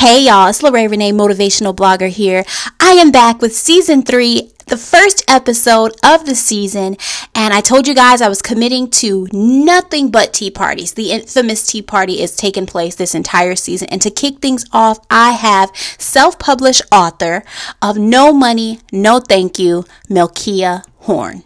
Hey y'all, it's Lorraine Renee, motivational blogger here. I am back with season three, the first episode of the season, and I told you guys I was committing to nothing but tea parties. The infamous tea party is taking place this entire season, and to kick things off, I have self-published author of No Money, No Thank You, Melkia Horn.